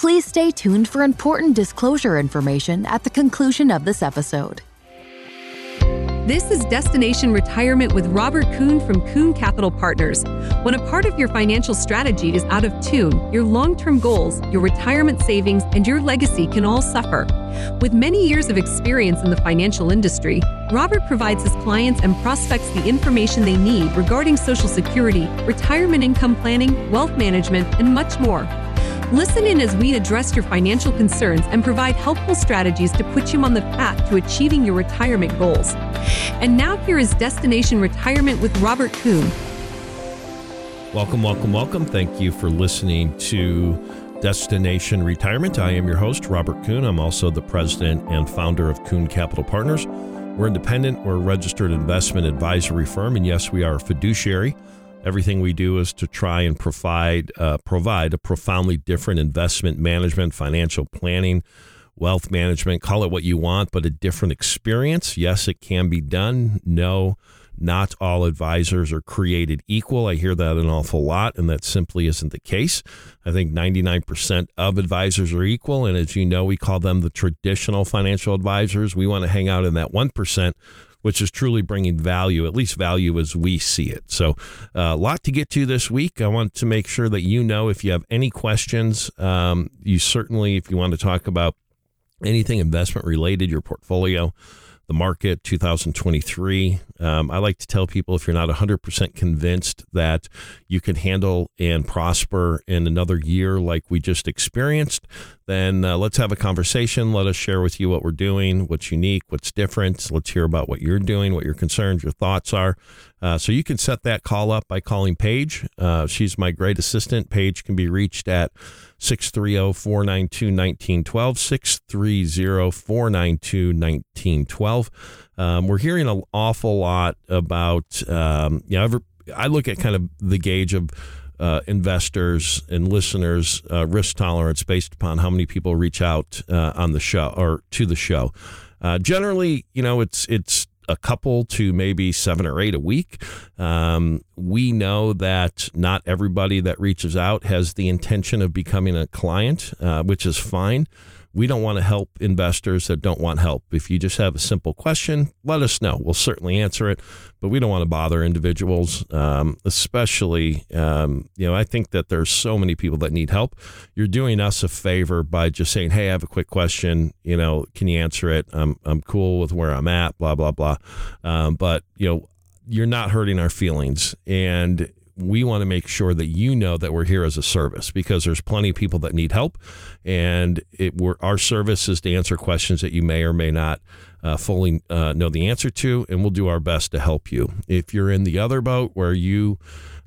Please stay tuned for important disclosure information at the conclusion of this episode. This is Destination Retirement with Robert Kuhn from Kuhn Capital Partners. When a part of your financial strategy is out of tune, your long term goals, your retirement savings, and your legacy can all suffer. With many years of experience in the financial industry, Robert provides his clients and prospects the information they need regarding Social Security, retirement income planning, wealth management, and much more. Listen in as we address your financial concerns and provide helpful strategies to put you on the path to achieving your retirement goals. And now here is Destination Retirement with Robert Kuhn. Welcome, welcome, welcome. Thank you for listening to Destination Retirement. I am your host, Robert Kuhn. I'm also the president and founder of Kuhn Capital Partners. We're independent, we're a registered investment advisory firm, and yes, we are a fiduciary. Everything we do is to try and provide uh, provide a profoundly different investment management, financial planning, wealth management. Call it what you want, but a different experience. Yes, it can be done. No, not all advisors are created equal. I hear that an awful lot, and that simply isn't the case. I think 99% of advisors are equal. And as you know, we call them the traditional financial advisors. We want to hang out in that 1% which is truly bringing value, at least value as we see it. So, uh, a lot to get to this week. I want to make sure that you know if you have any questions, um, you certainly, if you want to talk about anything investment related, your portfolio, the market 2023. Um, I like to tell people if you're not 100% convinced that you can handle and prosper in another year like we just experienced, then uh, let's have a conversation. Let us share with you what we're doing, what's unique, what's different. Let's hear about what you're doing, what your concerns, your thoughts are. Uh, so you can set that call up by calling Paige. Uh, she's my great assistant. Paige can be reached at 630 492 1912. 630 492 1912. Um, we're hearing an awful lot about, um, you know, I look at kind of the gauge of uh, investors and listeners' uh, risk tolerance based upon how many people reach out uh, on the show or to the show. Uh, generally, you know, it's it's a couple to maybe seven or eight a week. Um, we know that not everybody that reaches out has the intention of becoming a client, uh, which is fine. We don't want to help investors that don't want help. If you just have a simple question, let us know. We'll certainly answer it, but we don't want to bother individuals, um, especially, um, you know, I think that there's so many people that need help. You're doing us a favor by just saying, hey, I have a quick question. You know, can you answer it? I'm, I'm cool with where I'm at, blah, blah, blah. Um, but, you know, you're not hurting our feelings. And we want to make sure that you know that we're here as a service because there's plenty of people that need help, and it, were our service is to answer questions that you may or may not uh, fully uh, know the answer to, and we'll do our best to help you. If you're in the other boat where you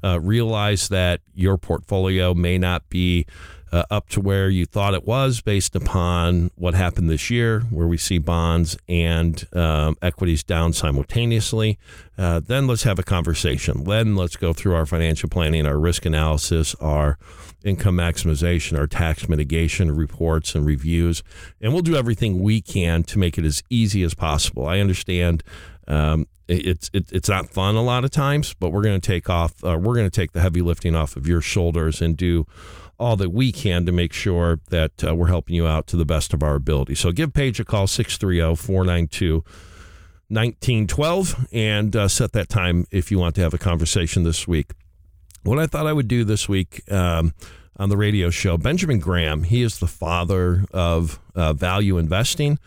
uh, realize that your portfolio may not be uh, up to where you thought it was based upon what happened this year, where we see bonds and um, equities down simultaneously, uh, then let's have a conversation. Then let's go through our financial planning, our risk analysis, our income maximization, our tax mitigation reports and reviews, and we'll do everything we can to make it as easy as possible. I understand um, it's it, it's not fun a lot of times, but we're going to take off. Uh, we're going to take the heavy lifting off of your shoulders and do all that we can to make sure that uh, we're helping you out to the best of our ability. So give Paige a call, 630 492 1912, and uh, set that time if you want to have a conversation this week. What I thought I would do this week um, on the radio show, Benjamin Graham, he is the father of uh, value investing.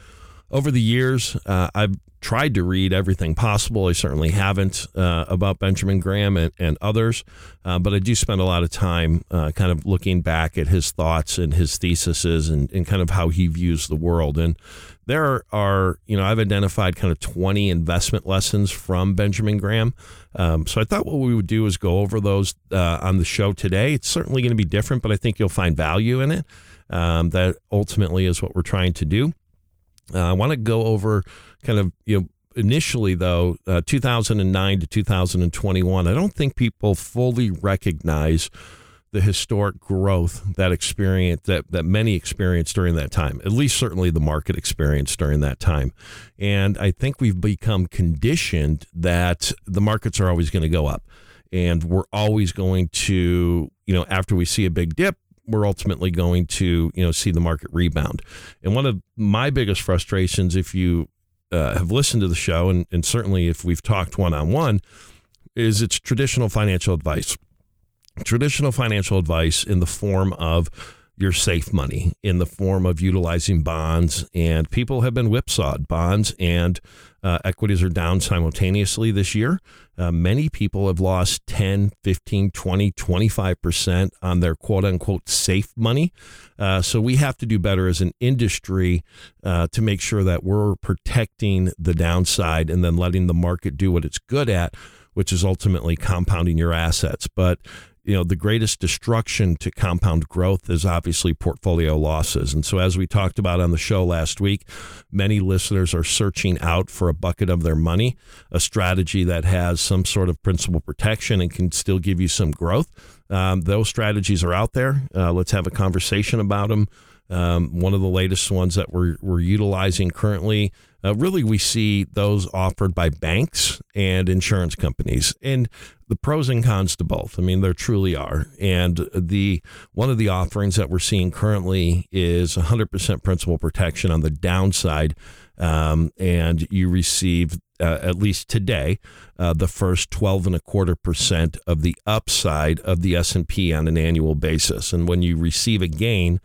Over the years, uh, I've tried to read everything possible. I certainly haven't uh, about Benjamin Graham and, and others, uh, but I do spend a lot of time uh, kind of looking back at his thoughts and his theses and, and kind of how he views the world. And there are, you know, I've identified kind of 20 investment lessons from Benjamin Graham. Um, so I thought what we would do is go over those uh, on the show today. It's certainly going to be different, but I think you'll find value in it. Um, that ultimately is what we're trying to do. Uh, I want to go over kind of you know initially though uh, 2009 to 2021 i don't think people fully recognize the historic growth that experience that, that many experienced during that time at least certainly the market experienced during that time and i think we've become conditioned that the markets are always going to go up and we're always going to you know after we see a big dip we're ultimately going to you know see the market rebound. And one of my biggest frustrations, if you uh, have listened to the show, and, and certainly if we've talked one on one, is it's traditional financial advice. Traditional financial advice in the form of your safe money in the form of utilizing bonds. And people have been whipsawed. Bonds and uh, equities are down simultaneously this year. Uh, many people have lost 10, 15, 20, 25% on their quote unquote safe money. Uh, so we have to do better as an industry uh, to make sure that we're protecting the downside and then letting the market do what it's good at, which is ultimately compounding your assets. But you know, the greatest destruction to compound growth is obviously portfolio losses. And so, as we talked about on the show last week, many listeners are searching out for a bucket of their money, a strategy that has some sort of principal protection and can still give you some growth. Um, those strategies are out there. Uh, let's have a conversation about them. Um, one of the latest ones that we're, we're utilizing currently uh, really, we see those offered by banks and insurance companies, and the pros and cons to both. I mean, there truly are. And the one of the offerings that we're seeing currently is 100% principal protection on the downside, um, and you receive uh, at least today uh, the first 12 and a quarter percent of the upside of the S&P on an annual basis. And when you receive a gain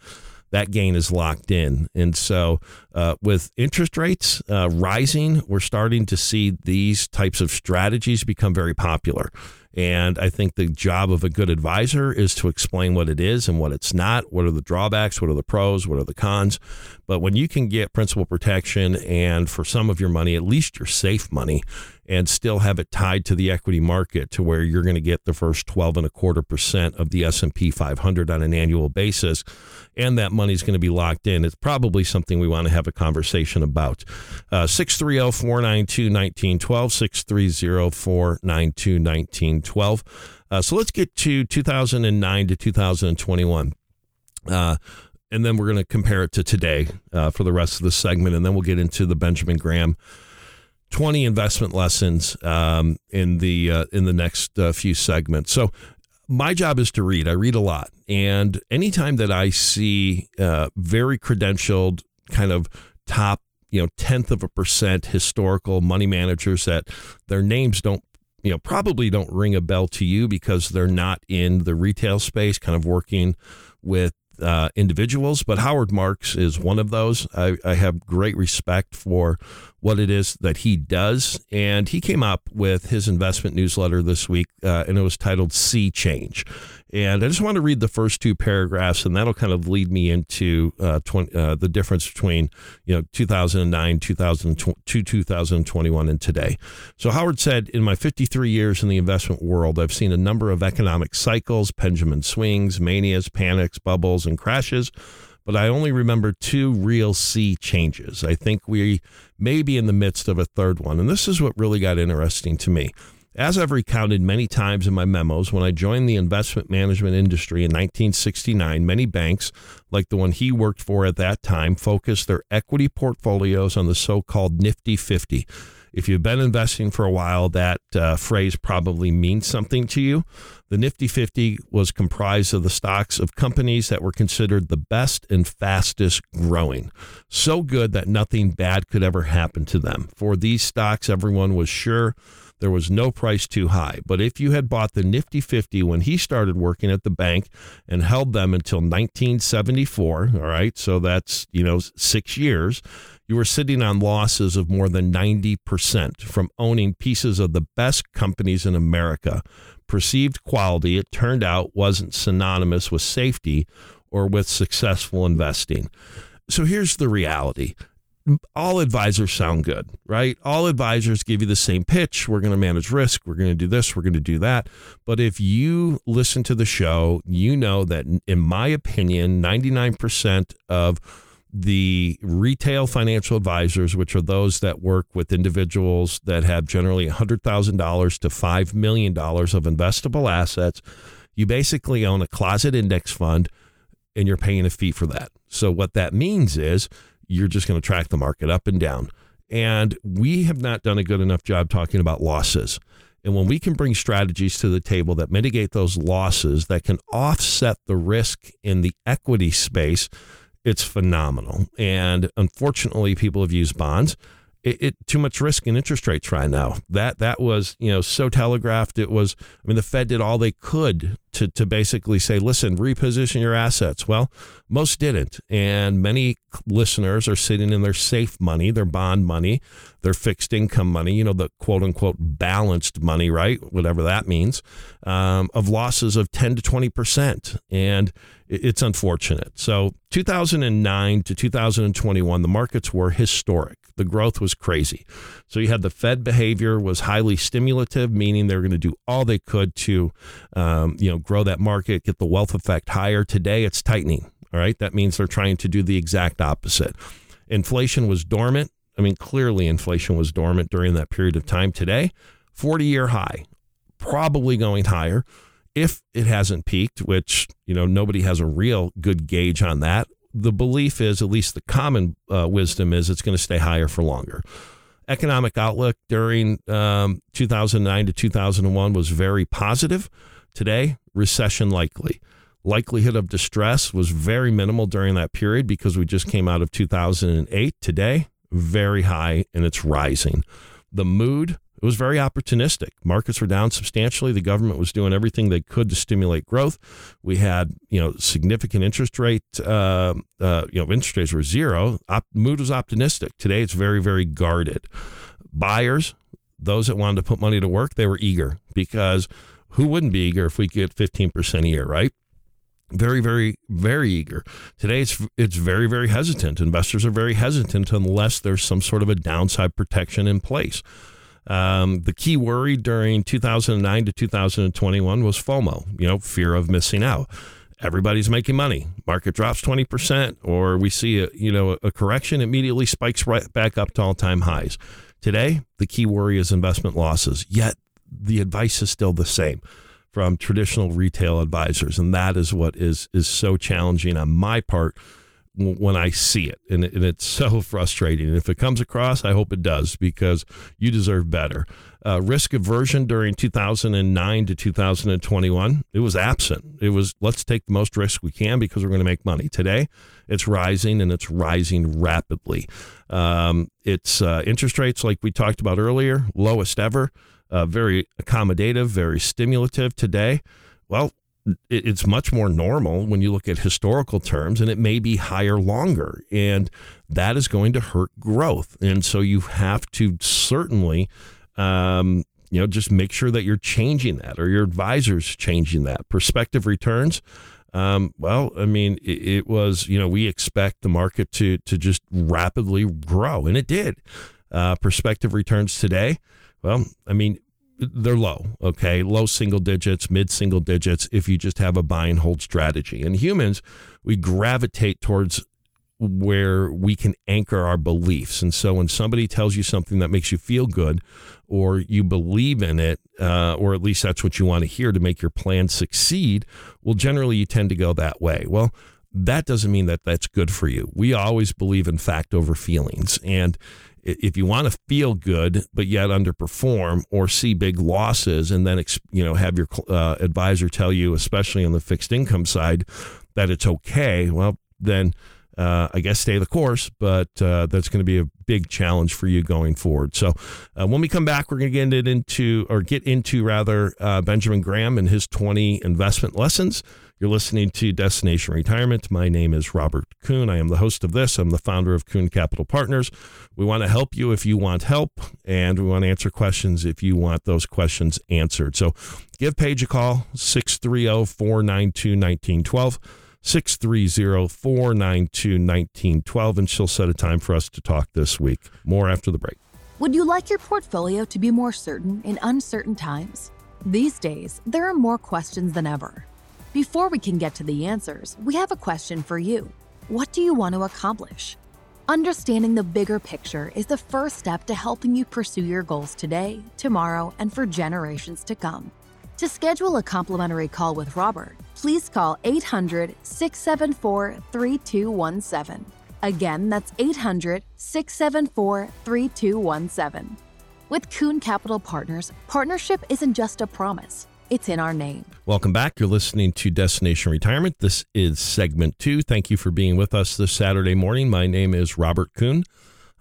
that gain is locked in. And so, uh, with interest rates uh, rising, we're starting to see these types of strategies become very popular. And I think the job of a good advisor is to explain what it is and what it's not. What are the drawbacks? What are the pros? What are the cons? But when you can get principal protection and for some of your money, at least your safe money, and still have it tied to the equity market to where you're going to get the first 12 and a quarter percent of the S&P 500 on an annual basis and that money's going to be locked in. It's probably something we want to have a conversation about. Uh, 630-492-1912 630-492-1912 uh, so let's get to 2009 to 2021 uh, and then we're going to compare it to today uh, for the rest of the segment and then we'll get into the benjamin graham 20 investment lessons um, in the uh, in the next uh, few segments. So my job is to read. I read a lot, and anytime that I see uh, very credentialed kind of top you know tenth of a percent historical money managers that their names don't you know probably don't ring a bell to you because they're not in the retail space, kind of working with uh, individuals, but Howard Marks is one of those. I, I, have great respect for what it is that he does. And he came up with his investment newsletter this week, uh, and it was titled Sea Change. And I just want to read the first two paragraphs, and that'll kind of lead me into uh, 20, uh, the difference between you know 2009, 2002, 2021, and today. So Howard said, in my 53 years in the investment world, I've seen a number of economic cycles, pendulum swings, manias, panics, bubbles, and crashes but I only remember two real sea changes. I think we may be in the midst of a third one. And this is what really got interesting to me. As I've recounted many times in my memos, when I joined the investment management industry in 1969, many banks, like the one he worked for at that time, focused their equity portfolios on the so called Nifty 50 if you've been investing for a while, that uh, phrase probably means something to you. The Nifty 50 was comprised of the stocks of companies that were considered the best and fastest growing. So good that nothing bad could ever happen to them. For these stocks, everyone was sure there was no price too high. But if you had bought the Nifty 50 when he started working at the bank and held them until 1974, all right, so that's, you know, six years, you were sitting on losses of more than 90% from owning pieces of the best companies in America. Perceived quality, it turned out, wasn't synonymous with safety or with successful investing. So here's the reality all advisors sound good, right? All advisors give you the same pitch. We're going to manage risk. We're going to do this. We're going to do that. But if you listen to the show, you know that, in my opinion, 99% of the retail financial advisors, which are those that work with individuals that have generally $100,000 to $5 million of investable assets, you basically own a closet index fund and you're paying a fee for that. So, what that means is you're just going to track the market up and down. And we have not done a good enough job talking about losses. And when we can bring strategies to the table that mitigate those losses, that can offset the risk in the equity space, it's phenomenal. And unfortunately, people have used bonds it, it, too much risk in interest rates right now. That that was you know so telegraphed. It was. I mean, the Fed did all they could to to basically say, listen, reposition your assets. Well, most didn't, and many listeners are sitting in their safe money, their bond money, their fixed income money. You know, the quote unquote balanced money, right? Whatever that means, um, of losses of ten to twenty percent, and it's unfortunate. So 2009 to 2021, the markets were historic. The growth was crazy. So you had the Fed behavior was highly stimulative, meaning they were going to do all they could to, um, you know, grow that market, get the wealth effect higher. Today it's tightening. All right, that means they're trying to do the exact opposite. Inflation was dormant. I mean, clearly inflation was dormant during that period of time. Today, 40 year high, probably going higher if it hasn't peaked, which, you know, nobody has a real good gauge on that, the belief is, at least the common uh, wisdom is, it's going to stay higher for longer. Economic outlook during um, 2009 to 2001 was very positive. Today, recession likely. Likelihood of distress was very minimal during that period because we just came out of 2008. Today, very high and it's rising. The mood it was very opportunistic. Markets were down substantially. The government was doing everything they could to stimulate growth. We had, you know, significant interest rate. Uh, uh, you know, interest rates were zero. Op- mood was optimistic. Today, it's very, very guarded. Buyers, those that wanted to put money to work, they were eager because who wouldn't be eager if we get 15% a year, right? very very very eager today it's it's very very hesitant investors are very hesitant unless there's some sort of a downside protection in place um, the key worry during 2009 to 2021 was FOMO, you know, fear of missing out. Everybody's making money. Market drops 20%, or we see a, you know, a correction, immediately spikes right back up to all time highs. Today, the key worry is investment losses, yet the advice is still the same from traditional retail advisors. And that is what is, is so challenging on my part when I see it. And, and, it's so frustrating. And if it comes across, I hope it does because you deserve better. Uh, risk aversion during 2009 to 2021, it was absent. It was let's take the most risk we can because we're going to make money. Today, it's rising and it's rising rapidly. Um, it's uh, interest rates, like we talked about earlier, lowest ever, uh, very accommodative, very stimulative today. Well, it's much more normal when you look at historical terms and it may be higher longer and that is going to hurt growth and so you have to certainly um, you know just make sure that you're changing that or your advisors changing that prospective returns um, well i mean it, it, was you know we expect the market to to just rapidly grow and it did uh, prospective returns today well i mean they're low, okay? Low single digits, mid single digits if you just have a buy and hold strategy. And humans, we gravitate towards where we can anchor our beliefs. And so when somebody tells you something that makes you feel good or you believe in it, uh, or at least that's what you want to hear to make your plan succeed, well, generally you tend to go that way. Well, that doesn't mean that that's good for you. We always believe in fact over feelings. And if you want to feel good but yet underperform or see big losses and then you know have your uh, advisor tell you especially on the fixed income side that it's okay well then uh, I guess stay the course, but uh, that's going to be a big challenge for you going forward. So uh, when we come back, we're going to get into or get into rather uh, Benjamin Graham and his 20 investment lessons. You're listening to Destination Retirement. My name is Robert Kuhn. I am the host of this. I'm the founder of Kuhn Capital Partners. We want to help you if you want help, and we want to answer questions if you want those questions answered. So give Paige a call, 630 492 1912. 630 492 1912, and she'll set a time for us to talk this week. More after the break. Would you like your portfolio to be more certain in uncertain times? These days, there are more questions than ever. Before we can get to the answers, we have a question for you. What do you want to accomplish? Understanding the bigger picture is the first step to helping you pursue your goals today, tomorrow, and for generations to come. To schedule a complimentary call with Robert, please call 800 674 3217. Again, that's 800 674 3217. With Kuhn Capital Partners, partnership isn't just a promise, it's in our name. Welcome back. You're listening to Destination Retirement. This is segment two. Thank you for being with us this Saturday morning. My name is Robert Kuhn.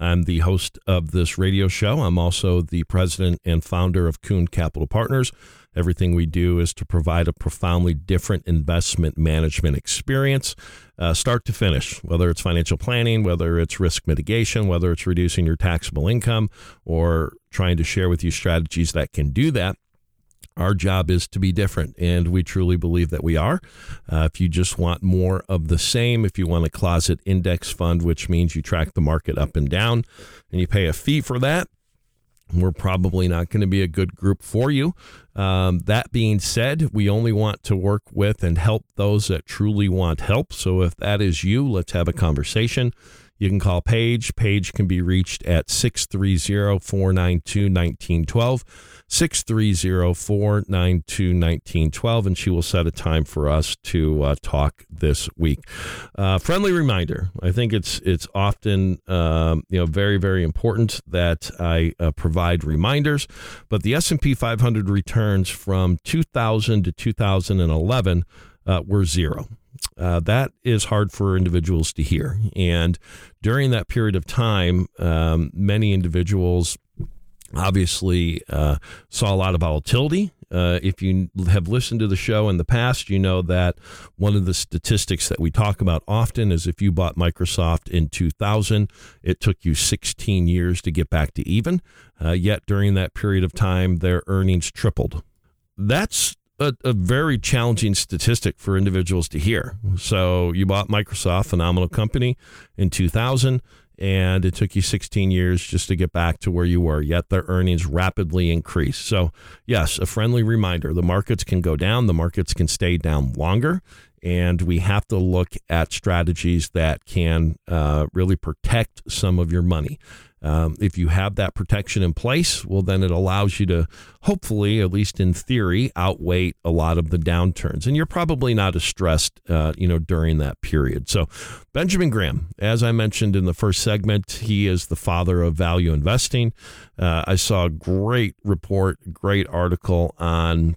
I'm the host of this radio show. I'm also the president and founder of Kuhn Capital Partners. Everything we do is to provide a profoundly different investment management experience, uh, start to finish, whether it's financial planning, whether it's risk mitigation, whether it's reducing your taxable income, or trying to share with you strategies that can do that. Our job is to be different, and we truly believe that we are. Uh, if you just want more of the same, if you want a closet index fund, which means you track the market up and down and you pay a fee for that, we're probably not going to be a good group for you. Um, that being said, we only want to work with and help those that truly want help. So if that is you, let's have a conversation. You can call Paige. Paige can be reached at 630 492 1912. 630 492 1912, and she will set a time for us to uh, talk this week. Uh, friendly reminder I think it's it's often um, you know very, very important that I uh, provide reminders, but the S&P 500 returns from 2000 to 2011 uh, were zero. Uh, that is hard for individuals to hear. And during that period of time, um, many individuals obviously uh, saw a lot of volatility. Uh, if you have listened to the show in the past, you know that one of the statistics that we talk about often is if you bought Microsoft in 2000, it took you 16 years to get back to even. Uh, yet during that period of time, their earnings tripled. That's a, a, very challenging statistic for individuals to hear. So you bought Microsoft, phenomenal company, in 2000 and it took you 16 years just to get back to where you were, yet their earnings rapidly increased. So, yes, a friendly reminder the markets can go down, the markets can stay down longer, and we have to look at strategies that can uh, really protect some of your money. Um, if you have that protection in place, well, then it allows you to hopefully, at least in theory, outweigh a lot of the downturns. And you're probably not as stressed, uh, you know, during that period. So, Benjamin Graham, as I mentioned in the first segment, he is the father of value investing. Uh, I saw a great report, great article on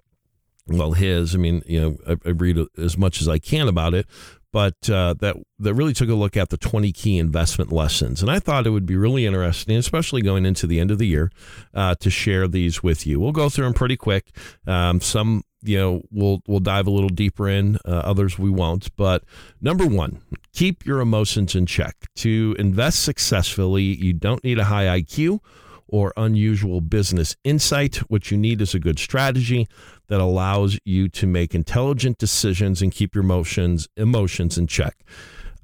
well, his. I mean, you know, I, I, read as much as I can about it, but uh, that that really took a look at the 20 key investment lessons, and I thought it would be really interesting, especially going into the end of the year, uh, to share these with you. We'll go through them pretty quick. Um, some, you know, we'll we'll dive a little deeper in. Uh, others we won't. But number one, keep your emotions in check. To invest successfully, you don't need a high IQ or unusual business insight. What you need is a good strategy that allows you to make intelligent decisions and keep your emotions emotions in check.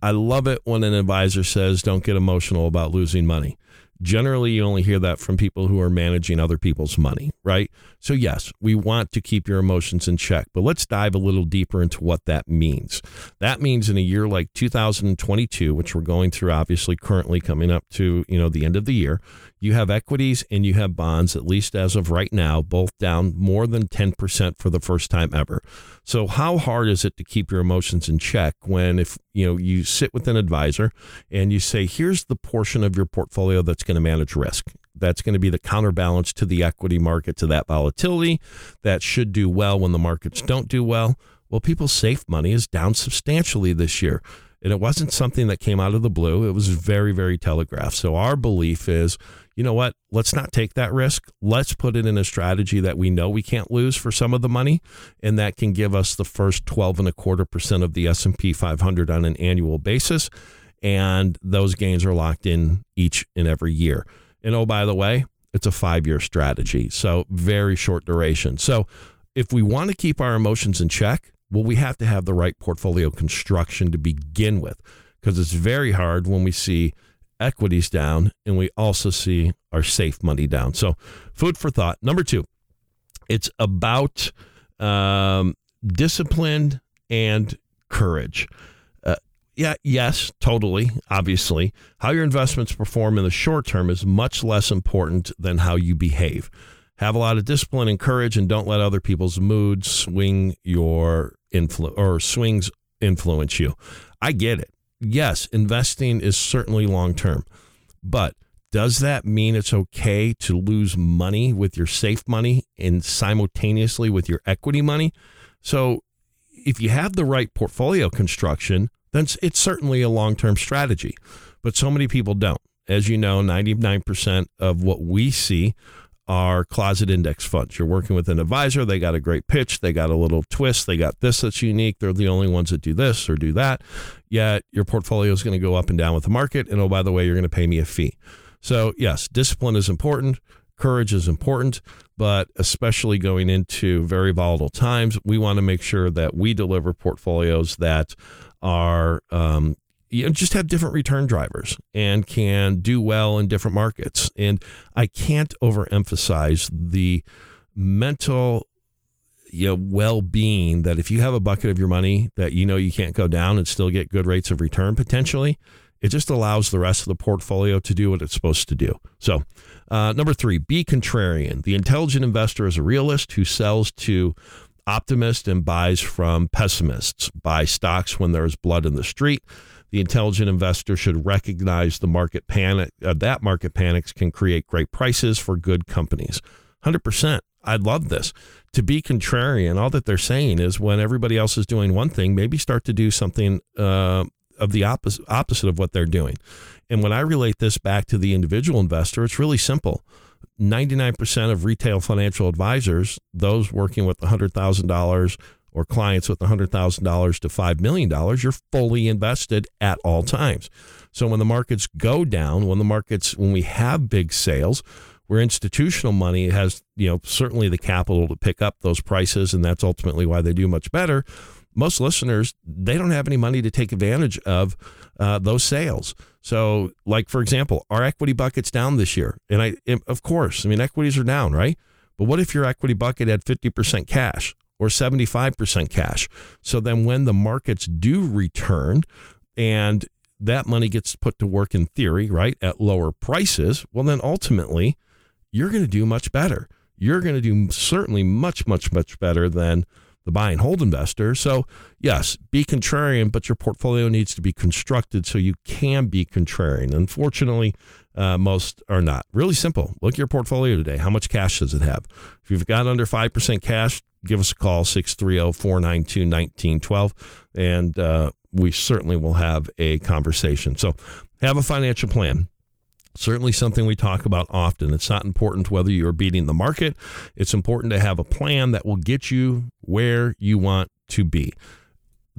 I love it when an advisor says don't get emotional about losing money. Generally, you only hear that from people who are managing other people's money, right? So, yes, we want to keep your emotions in check, but let's dive a little deeper into what that means. That means in a year like 2022, which we're going through, obviously, currently coming up to you know the end of the year, you have equities and you have bonds, at least as of right now, both down more than 10% for the first time ever. So how hard is it to keep your emotions in check when if you know you sit with an advisor and you say, here's the portion of your portfolio that's going to manage risk. That's going to be the counterbalance to the equity market, to that volatility that should do well when the markets don't do well. Well, people's safe money is down substantially this year. And it wasn't something that came out of the blue. It was very, very telegraphed. So our belief is you know what? Let's not take that risk. Let's put it in a strategy that we know we can't lose for some of the money, and that can give us the first 12 and a quarter percent of the S&P 500 on an annual basis. And those gains are locked in each and every year. And oh, by the way, it's a five year strategy. So very short duration. So if we want to keep our emotions in check, well, we have to have the right portfolio construction to begin with because it's very hard when we see equities down, and we also see our safe money down. So, food for thought. Number two, it's about um, discipline and courage. Uh, yeah, yes, totally. Obviously, how your investments perform in the short term is much less important than how you behave. Have a lot of discipline and courage, and don't let other people's moods swing your influence or swings influence you. I get it yes, investing is certainly long term, but does that mean it's okay to lose money with your safe money and simultaneously with your equity money? So, if you have the right portfolio construction, then it's certainly a long term strategy. But so many people don't. As you know, 99% of what we see are closet index funds. You're working with an advisor, they got a great pitch, they got a little twist, they got this that's unique, they're the only ones that do this or do that. Yet your portfolio is going to go up and down with the market. And oh, by the way, you're going to pay me a fee. So, yes, discipline is important, courage is important, but especially going into very volatile times, we want to make sure that we deliver portfolios that are um, you just have different return drivers and can do well in different markets. And I can't overemphasize the mental you know, well-being that if you have a bucket of your money that you know you can't go down and still get good rates of return potentially, it just allows the rest of the portfolio to do what it's supposed to do. So, uh, number three, be contrarian. The intelligent investor is a realist who sells to optimists and buys from pessimists. Buy stocks when there is blood in the street the intelligent investor should recognize the market panic. Uh, that market panics can create great prices for good companies. 100%. I love this. To be contrarian, all that they're saying is when everybody else is doing one thing, maybe start to do something uh, of the opposite, opposite of what they're doing. And when I relate this back to the individual investor, it's really simple. 99% of retail financial advisors, those working with $100,000 or clients with $100,000 to $5 million, you're fully invested at all times. So when the markets go down, when the markets, when we have big sales, where institutional money has, you know, certainly the capital to pick up those prices, and that's ultimately why they do much better. Most listeners, they don't have any money to take advantage of uh, those sales. So, like for example, our equity bucket's down this year, and I, of course, I mean equities are down, right? But what if your equity bucket had 50% cash? Or 75% cash. So then when the markets do return and that money gets put to work in theory, right, at lower prices, well, then ultimately you're going to do much better. You're going to do certainly much, much, much better than the buy and hold investor. So, yes, be contrarian, but your portfolio needs to be constructed so you can be contrarian. Unfortunately, uh, most are not. Really simple. Look at your portfolio today. How much cash does it have? If you've got under 5% cash, give us a call 630-492-1912 and uh, we certainly will have a conversation. So have a financial plan. Certainly something we talk about often. It's not important whether you're beating the market. It's important to have a plan that will get you where you want to be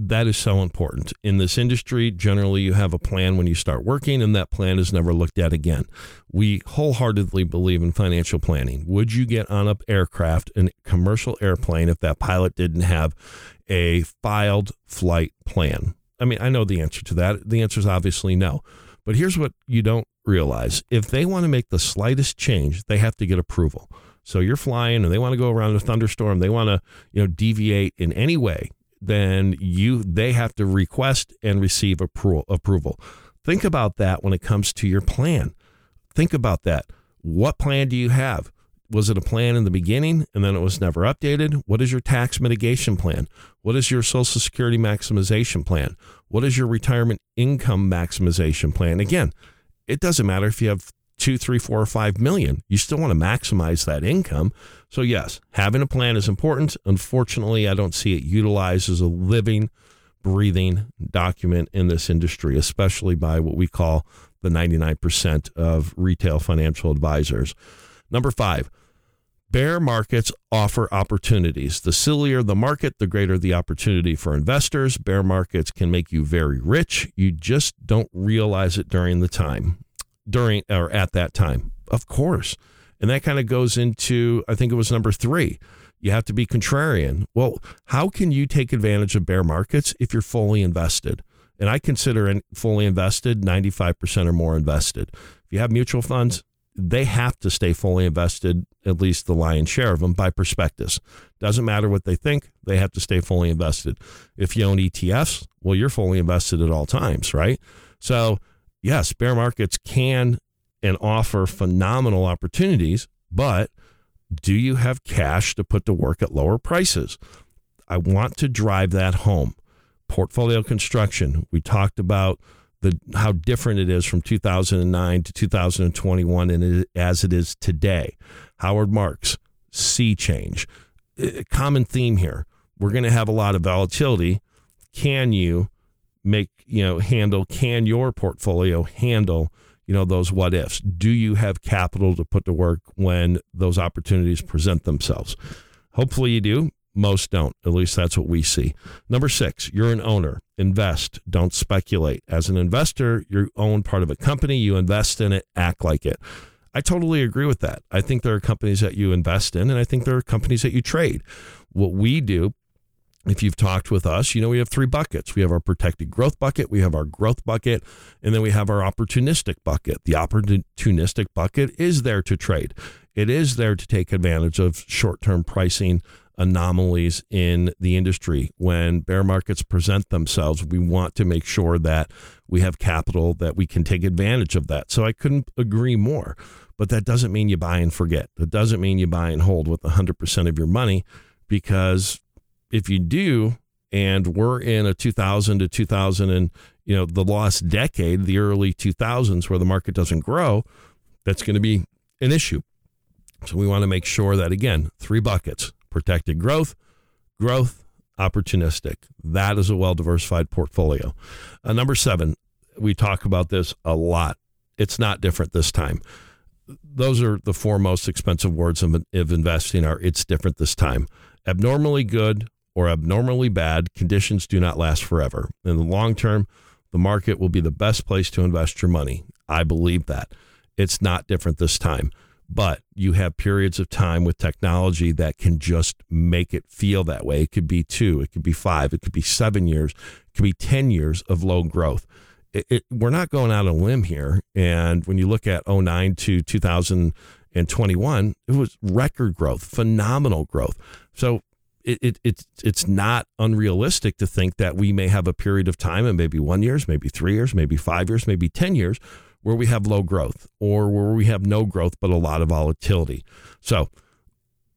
that is so important. In this industry, generally, you have a plan when you start working, and that plan is never looked at again. We wholeheartedly believe in financial planning. Would you get on an aircraft, a commercial airplane, if that pilot didn't have a filed flight plan? I mean, I know the answer to that. The answer is obviously no. But here's what you don't realize if they want to make the slightest change, they have to get approval. So you're flying and they want to go around a thunderstorm, they want to, you know, deviate in any way then you they have to request and receive appro- approval. Think about that when it comes to your plan. Think about that. What plan do you have? Was it a plan in the beginning and then it was never updated? What is your tax mitigation plan? What is your Social Security maximization plan? What is your retirement income maximization plan? Again, it doesn't matter if you have two, three, four, or five million. You still want to maximize that income. So, yes, having a plan is important. Unfortunately, I don't see it utilized as a living, breathing document in this industry, especially by what we call the 99% of retail financial advisors. Number five, bear markets offer opportunities. The sillier the market, the greater the opportunity for investors. Bear markets can make you very rich. You just don't realize it during the time during or at that time? Of course. And that kind of goes into, I think it was number three. You have to be contrarian. Well, how can you take advantage of bear markets if you're fully invested? And I consider fully invested 95% or more invested. If you have mutual funds, they have to stay fully invested, at least the lion's share of them, by prospectus. Doesn't matter what they think, they have to stay fully invested. If you own ETFs, well, you're fully invested at all times, right? So yes, bear markets can and offer phenomenal opportunities, but do you have cash to put to work at lower prices? I want to drive that home. Portfolio construction. We talked about the how different it is from 2009 to 2021 and it, as it is today. Howard Marks, sea change. A common theme here. We're going to have a lot of volatility. Can you make, you know, handle can your portfolio handle, you know, those what ifs? Do you have capital to put to work when those opportunities present themselves? Hopefully you do. Most don't. At least that's what we see. Number six, you're an owner. Invest, don't speculate. As an investor, you own part of a company, you invest in it, act like it. I totally agree with that. I think there are companies that you invest in, and I think there are companies that you trade. What we do, if you've talked with us, you know, we have three buckets. We have our protected growth bucket, we have our growth bucket, and then we have our opportunistic bucket. The opportunistic bucket is there to trade, it is there to take advantage of short term pricing anomalies in the industry. When bear markets present themselves, we want to make sure that we have capital that we can take advantage of that. So I couldn't agree more. But that doesn't mean you buy and forget. That doesn't mean you buy and hold with 100% of your money because if you do, and we're in a 2000 to 2000 and you know the lost decade, the early 2000s where the market doesn't grow, that's going to be an issue. So we want to make sure that again, three buckets protected growth, growth, opportunistic. That is a well diversified portfolio. Uh, number seven, we talk about this a lot. It's not different this time. Those are the four most expensive words of, of investing are it's different this time. Abnormally good or abnormally bad conditions do not last forever. In the long term, the market will be the best place to invest your money. I believe that. It's not different this time but you have periods of time with technology that can just make it feel that way. It could be two, it could be five, it could be seven years, it could be 10 years of low growth. It, it, we're not going out on a limb here. And when you look at 09 to 2021, it was record growth, phenomenal growth. So it, it, it's it's not unrealistic to think that we may have a period of time, and maybe one years, maybe three years, maybe five years, maybe 10 years, where we have low growth or where we have no growth but a lot of volatility. So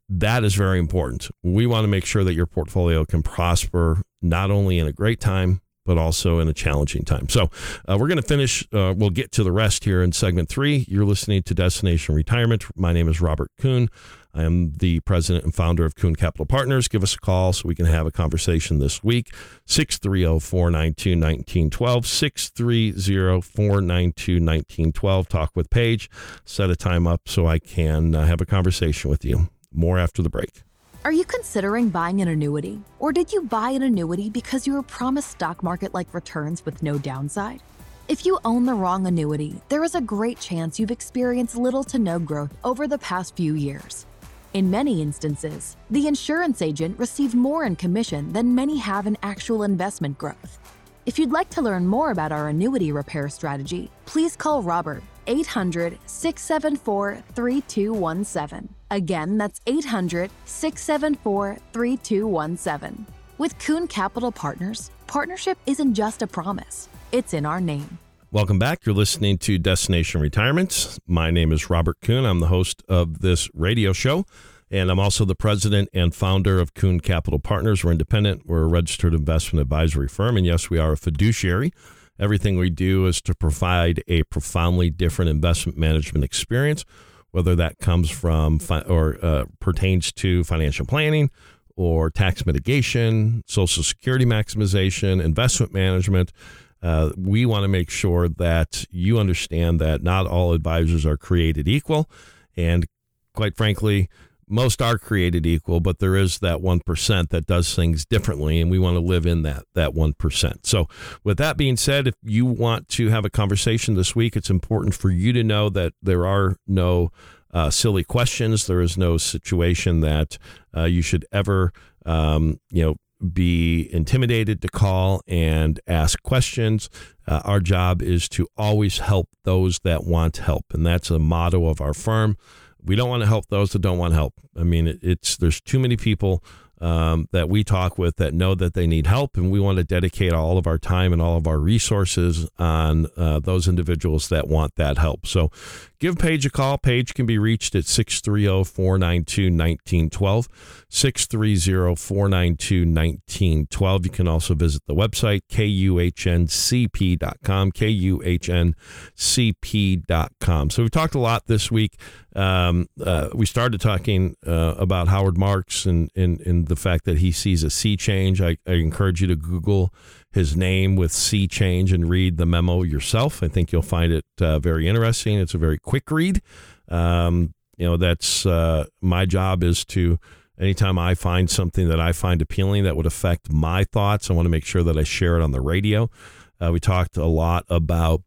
that is very important. We want to make sure that your portfolio can prosper not only in a great time but also in a challenging time. So uh, we're going to finish. Uh, we'll get to the rest here in segment three. You're listening to Destination Retirement. My name is Robert Kuhn. I am the president and founder of Kuhn Capital Partners. Give us a call so we can have a conversation this week. 630 492 1912. 630 492 1912. Talk with Paige. Set a time up so I can uh, have a conversation with you. More after the break. Are you considering buying an annuity? Or did you buy an annuity because you were promised stock market like returns with no downside? If you own the wrong annuity, there is a great chance you've experienced little to no growth over the past few years. In many instances, the insurance agent received more in commission than many have in actual investment growth. If you'd like to learn more about our annuity repair strategy, please call Robert 800 674 3217. Again, that's 800 674 3217. With Kuhn Capital Partners, partnership isn't just a promise, it's in our name. Welcome back. You're listening to Destination Retirements. My name is Robert Kuhn. I'm the host of this radio show, and I'm also the president and founder of Kuhn Capital Partners. We're independent, we're a registered investment advisory firm, and yes, we are a fiduciary. Everything we do is to provide a profoundly different investment management experience, whether that comes from fi- or uh, pertains to financial planning or tax mitigation, social security maximization, investment management uh, we want to make sure that you understand that not all advisors are created equal. And quite frankly, most are created equal, but there is that 1% that does things differently, and we want to live in that, that 1%. So, with that being said, if you want to have a conversation this week, it's important for you to know that there are no uh, silly questions. There is no situation that uh, you should ever, um, you know, be intimidated to call and ask questions. Uh, our job is to always help those that want help, and that's a motto of our firm. We don't want to help those that don't want help. I mean, it, it's there's too many people um, that we talk with that know that they need help, and we want to dedicate all of our time and all of our resources on uh, those individuals that want that help. So give Paige a call. Paige can be reached at 630 492 1912. 630 492 1912. You can also visit the website, kuhncp.com, kuhncp.com. So we've talked a lot this week. Um, uh, we started talking uh, about Howard Marks and, and, and the fact that he sees a sea change. I, I encourage you to Google his name with sea change and read the memo yourself. I think you'll find it uh, very interesting. It's a very quick read. Um, you know, that's uh, my job is to anytime I find something that I find appealing that would affect my thoughts, I want to make sure that I share it on the radio. Uh, we talked a lot about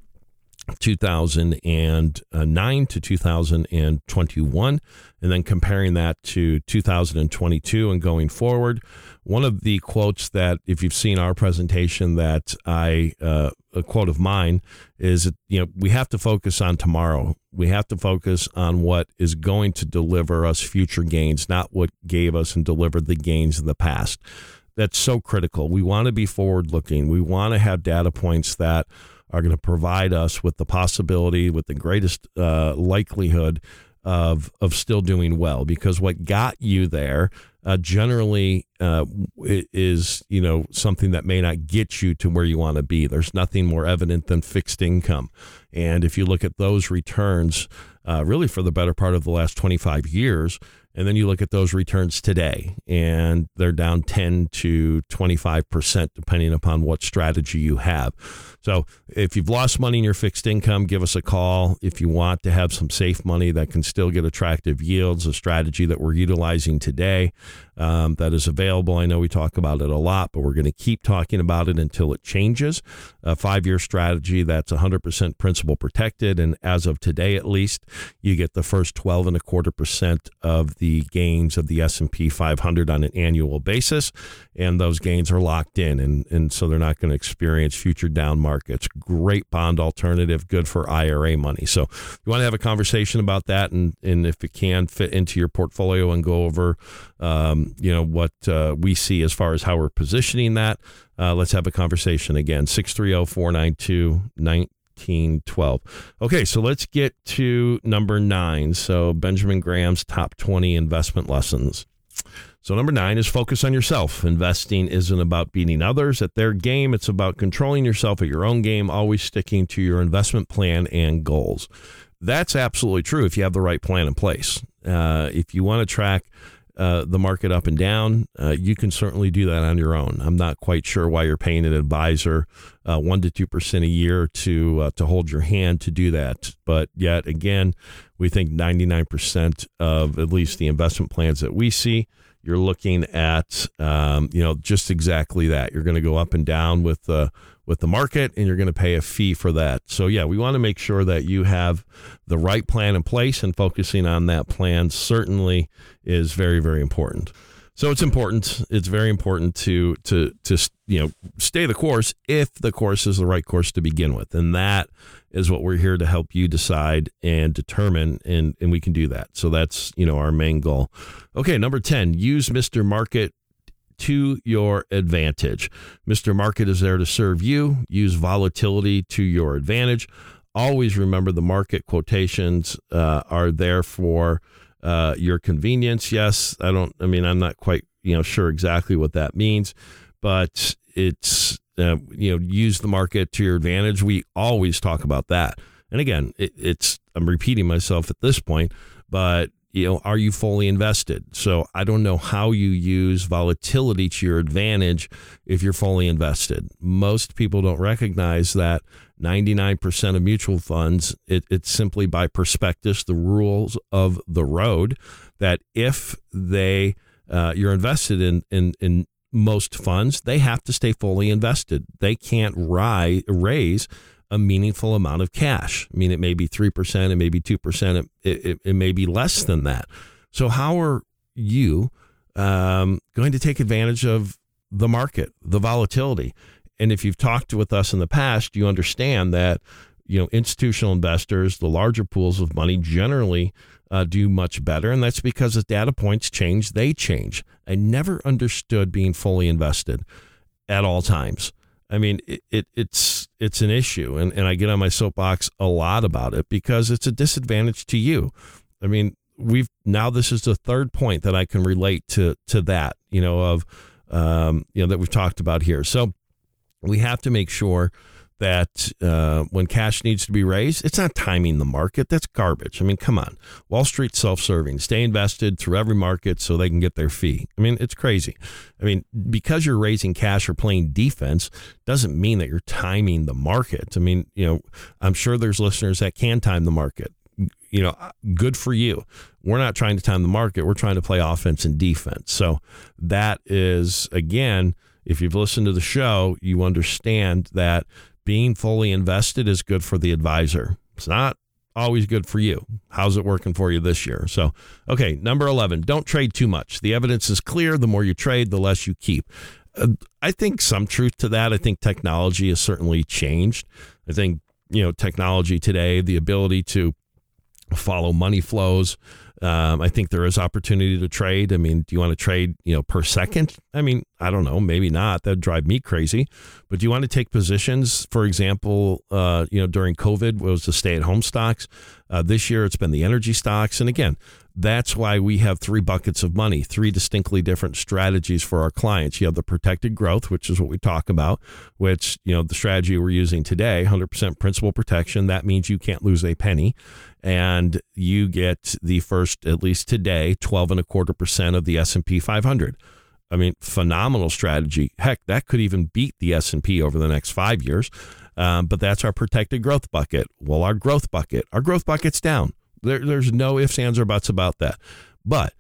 2009 to 2021, and then comparing that to 2022 and going forward. One of the quotes that, if you've seen our presentation, that I uh, a quote of mine is, you know, we have to focus on tomorrow. We have to focus on what is going to deliver us future gains, not what gave us and delivered the gains in the past. That's so critical. We want to be forward looking. We want to have data points that are going to provide us with the possibility, with the greatest uh, likelihood of of still doing well. Because what got you there uh, generally uh, is you know something that may not get you to where you want to be. There's nothing more evident than fixed income, and if you look at those returns, uh, really for the better part of the last 25 years, and then you look at those returns today, and they're down 10 to 25%, depending upon what strategy you have. So if you've lost money in your fixed income, give us a call. If you want to have some safe money that can still get attractive yields, a strategy that we're utilizing today um, that is available. I know we talk about it a lot, but we're going to keep talking about it until it changes. A five year strategy that's 100% principal protected. And as of today, at least, you get the first 12 and a quarter percent of the gains of the S&P 500 on an annual basis and those gains are locked in and and so they're not going to experience future down markets great bond alternative good for IRA money so you want to have a conversation about that and and if it can fit into your portfolio and go over um, you know what uh, we see as far as how we're positioning that uh, let's have a conversation again 630 492 1912. Okay, so let's get to number nine. So, Benjamin Graham's top 20 investment lessons. So, number nine is focus on yourself. Investing isn't about beating others at their game, it's about controlling yourself at your own game, always sticking to your investment plan and goals. That's absolutely true if you have the right plan in place. Uh, if you want to track uh, the market up and down, uh, you can certainly do that on your own. I'm not quite sure why you're paying an advisor uh, one to two percent a year to uh, to hold your hand to do that. But yet again, we think 99 percent of at least the investment plans that we see, you're looking at um, you know just exactly that. You're going to go up and down with the with the market and you're going to pay a fee for that. So, yeah, we want to make sure that you have the right plan in place and focusing on that plan certainly is very, very important. So it's important. It's very important to to to you know stay the course if the course is the right course to begin with, and that is what we're here to help you decide and determine, and and we can do that. So that's you know our main goal. Okay, number ten: use Mr. Market to your advantage. Mr. Market is there to serve you. Use volatility to your advantage. Always remember the market quotations uh, are there for uh, your convenience. Yes, I don't, I mean, I'm not quite, you know, sure exactly what that means, but it's, uh, you know, use the market to your advantage. We always talk about that. And again, it, it's, I'm repeating myself at this point, but you know, are you fully invested? So I don't know how you use volatility to your advantage if you're fully invested. Most people don't recognize that 99% of mutual funds, it, it's simply by prospectus, the rules of the road, that if they uh, you're invested in, in in most funds, they have to stay fully invested. They can't ri- raise a meaningful amount of cash. I mean, it may be 3%, it may be 2%, it, it, it may be less than that. So, how are you um, going to take advantage of the market, the volatility? And if you've talked with us in the past, you understand that you know, institutional investors, the larger pools of money generally uh, do much better. And that's because as data points change, they change. I never understood being fully invested at all times. I mean, it, it, it's it's an issue, and, and I get on my soapbox a lot about it because it's a disadvantage to you. I mean, we've now this is the third point that I can relate to to that, you know, of um, you know that we've talked about here. So we have to make sure that uh, when cash needs to be raised, it's not timing the market. That's garbage. I mean, come on. Wall Street self serving. Stay invested through every market so they can get their fee. I mean, it's crazy. I mean, because you're raising cash or playing defense doesn't mean that you're timing the market. I mean, you know, I'm sure there's listeners that can time the market. You know, good for you. We're not trying to time the market. We're trying to play offense and defense. So that is, again, if you've listened to the show, you understand that being fully invested is good for the advisor. It's not always good for you. How's it working for you this year? So, okay, number 11, don't trade too much. The evidence is clear. The more you trade, the less you keep. Uh, I think some truth to that. I think technology has certainly changed. I think, you know, technology today, the ability to follow money flows, um, I think there is opportunity to trade. I mean, do you want to trade, you know, per second? I mean, I don't know, maybe not. That'd drive me crazy. But do you want to take positions? For example, uh, you know, during COVID was the stay-at-home stocks. Uh, this year, it's been the energy stocks. And again, that's why we have three buckets of money, three distinctly different strategies for our clients. You have the protected growth, which is what we talk about, which, you know, the strategy we're using today, 100% principal protection. That means you can't lose a penny. And you get the first, at least today, 12 and a quarter percent of the S&P 500. I mean, phenomenal strategy. Heck, that could even beat the S&P over the next five years. Um, but that's our protected growth bucket. Well, our growth bucket, our growth bucket's down. There, there's no ifs, ands, or buts about that. But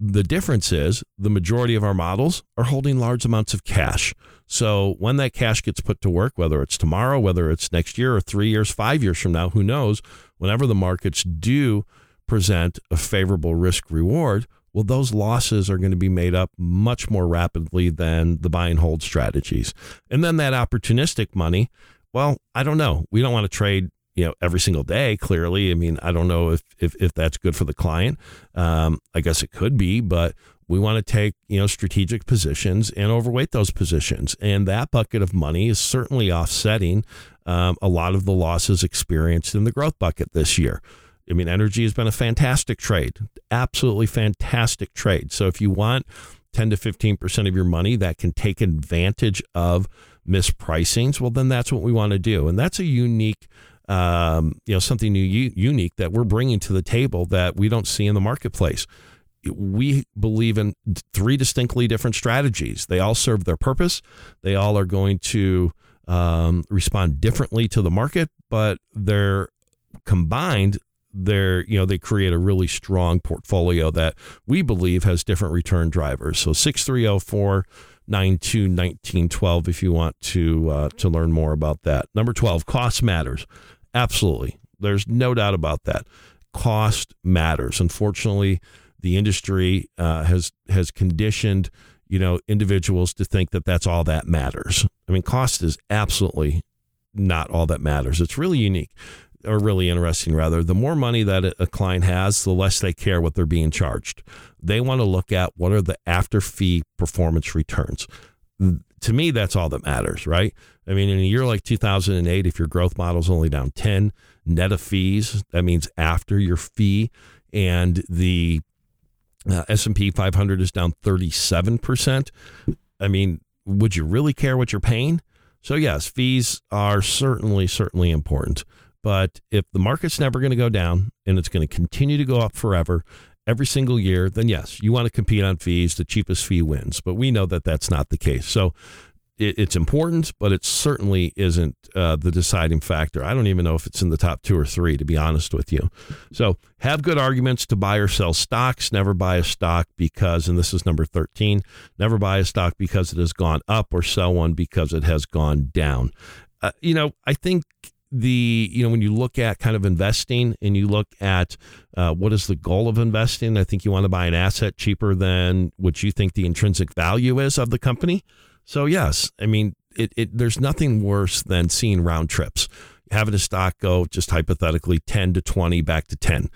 the difference is the majority of our models are holding large amounts of cash. So when that cash gets put to work, whether it's tomorrow, whether it's next year or three years, five years from now, who knows, whenever the markets do present a favorable risk reward, well, those losses are going to be made up much more rapidly than the buy and hold strategies. And then that opportunistic money, well, I don't know. We don't want to trade you know every single day clearly i mean i don't know if if, if that's good for the client um, i guess it could be but we want to take you know strategic positions and overweight those positions and that bucket of money is certainly offsetting um, a lot of the losses experienced in the growth bucket this year i mean energy has been a fantastic trade absolutely fantastic trade so if you want 10 to 15% of your money that can take advantage of mispricings well then that's what we want to do and that's a unique um, you know, something new, unique that we're bringing to the table that we don't see in the marketplace. We believe in three distinctly different strategies. They all serve their purpose. They all are going to um, respond differently to the market, but they're combined. They're you know they create a really strong portfolio that we believe has different return drivers. So six three zero oh four. 92 1912 if you want to uh, to learn more about that. Number 12, cost matters. Absolutely. There's no doubt about that. Cost matters. Unfortunately, the industry uh, has has conditioned you know individuals to think that that's all that matters. I mean, cost is absolutely not all that matters. It's really unique or really interesting rather. The more money that a client has, the less they care what they're being charged. They want to look at what are the after fee performance returns to me, that's all that matters, right? I mean, in a year like 2008, if your growth model is only down 10 net of fees, that means after your fee, and the uh, S&P 500 is down 37%. I mean, would you really care what you're paying? So yes, fees are certainly certainly important. But if the market's never going to go down and it's going to continue to go up forever, every single year, then yes, you want to compete on fees. The cheapest fee wins. But we know that that's not the case. So it, it's important, but it certainly isn't uh, the deciding factor. I don't even know if it's in the top two or three, to be honest with you. So have good arguments to buy or sell stocks. Never buy a stock because, and this is number 13, never buy a stock because it has gone up or sell one because it has gone down. Uh, you know, I think the you know when you look at kind of investing and you look at uh, what is the goal of investing i think you want to buy an asset cheaper than what you think the intrinsic value is of the company so yes i mean it, it there's nothing worse than seeing round trips having a stock go just hypothetically 10 to 20 back to 10.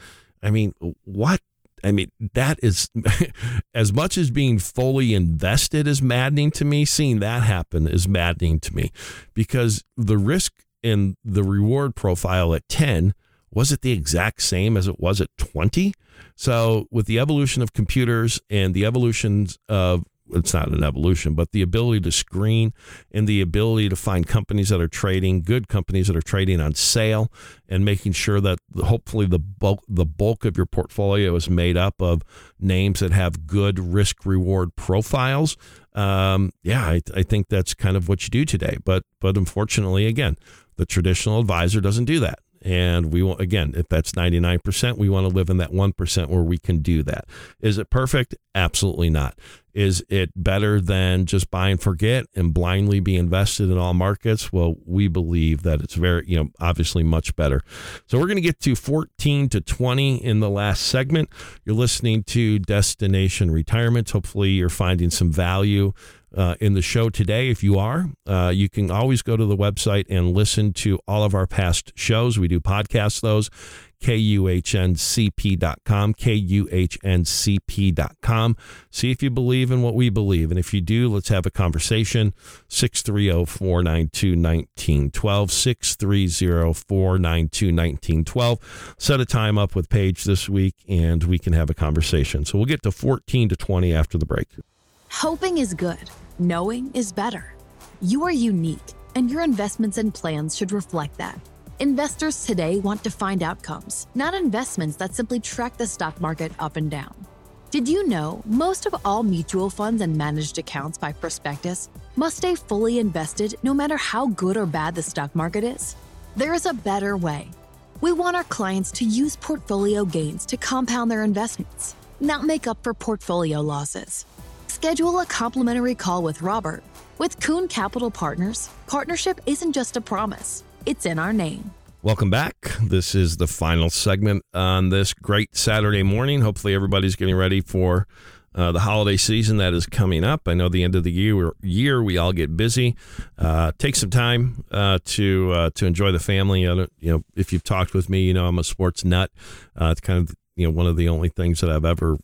I mean, what? I mean, that is as much as being fully invested is maddening to me. Seeing that happen is maddening to me because the risk and the reward profile at 10 was it the exact same as it was at 20? So, with the evolution of computers and the evolutions of it's not an evolution, but the ability to screen and the ability to find companies that are trading, good companies that are trading on sale, and making sure that hopefully the bulk the bulk of your portfolio is made up of names that have good risk reward profiles. Um, yeah, I, I think that's kind of what you do today. But but unfortunately, again, the traditional advisor doesn't do that. And we want, again, if that's 99%, we want to live in that 1% where we can do that. Is it perfect? Absolutely not. Is it better than just buy and forget and blindly be invested in all markets? Well, we believe that it's very, you know, obviously much better. So we're going to get to 14 to 20 in the last segment. You're listening to Destination Retirement. Hopefully, you're finding some value uh, in the show today. If you are, uh, you can always go to the website and listen to all of our past shows. We do podcast those. KUHNCP.com, KUHNCP.com. See if you believe in what we believe. And if you do, let's have a conversation. 630 492 1912. 630 492 1912. Set a time up with Paige this week and we can have a conversation. So we'll get to 14 to 20 after the break. Hoping is good, knowing is better. You are unique, and your investments and plans should reflect that. Investors today want to find outcomes, not investments that simply track the stock market up and down. Did you know most of all mutual funds and managed accounts by prospectus must stay fully invested no matter how good or bad the stock market is? There is a better way. We want our clients to use portfolio gains to compound their investments, not make up for portfolio losses. Schedule a complimentary call with Robert. With Kuhn Capital Partners, partnership isn't just a promise, it's in our name. Welcome back. This is the final segment on this great Saturday morning. Hopefully, everybody's getting ready for uh, the holiday season that is coming up. I know the end of the year, year we all get busy. Uh, take some time uh, to uh, to enjoy the family. you know, if you've talked with me, you know I'm a sports nut. Uh, it's kind of you know one of the only things that I've ever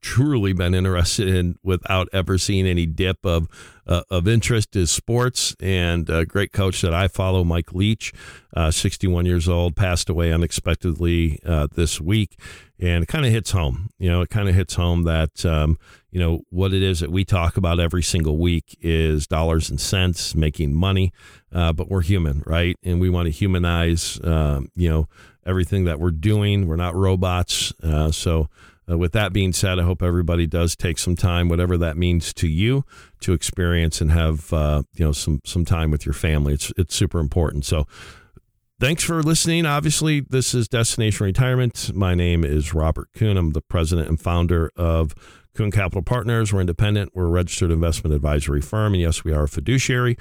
truly been interested in without ever seeing any dip of uh, of interest is sports. And a great coach that I follow, Mike Leach, uh, 61 years old, passed away unexpectedly uh, this week. And it kind of hits home. You know, it kind of hits home that, um, you know, what it is that we talk about every single week is dollars and cents, making money. Uh, but we're human, right? And we want to humanize, um, you know, everything that we're doing. We're not robots. Uh, so, uh, with that being said, I hope everybody does take some time, whatever that means to you, to experience and have uh, you know some some time with your family. It's it's super important. So. Thanks for listening. Obviously, this is Destination Retirement. My name is Robert Kuhn. I'm the president and founder of Kuhn Capital Partners. We're independent. We're a registered investment advisory firm. And yes, we are a fiduciary.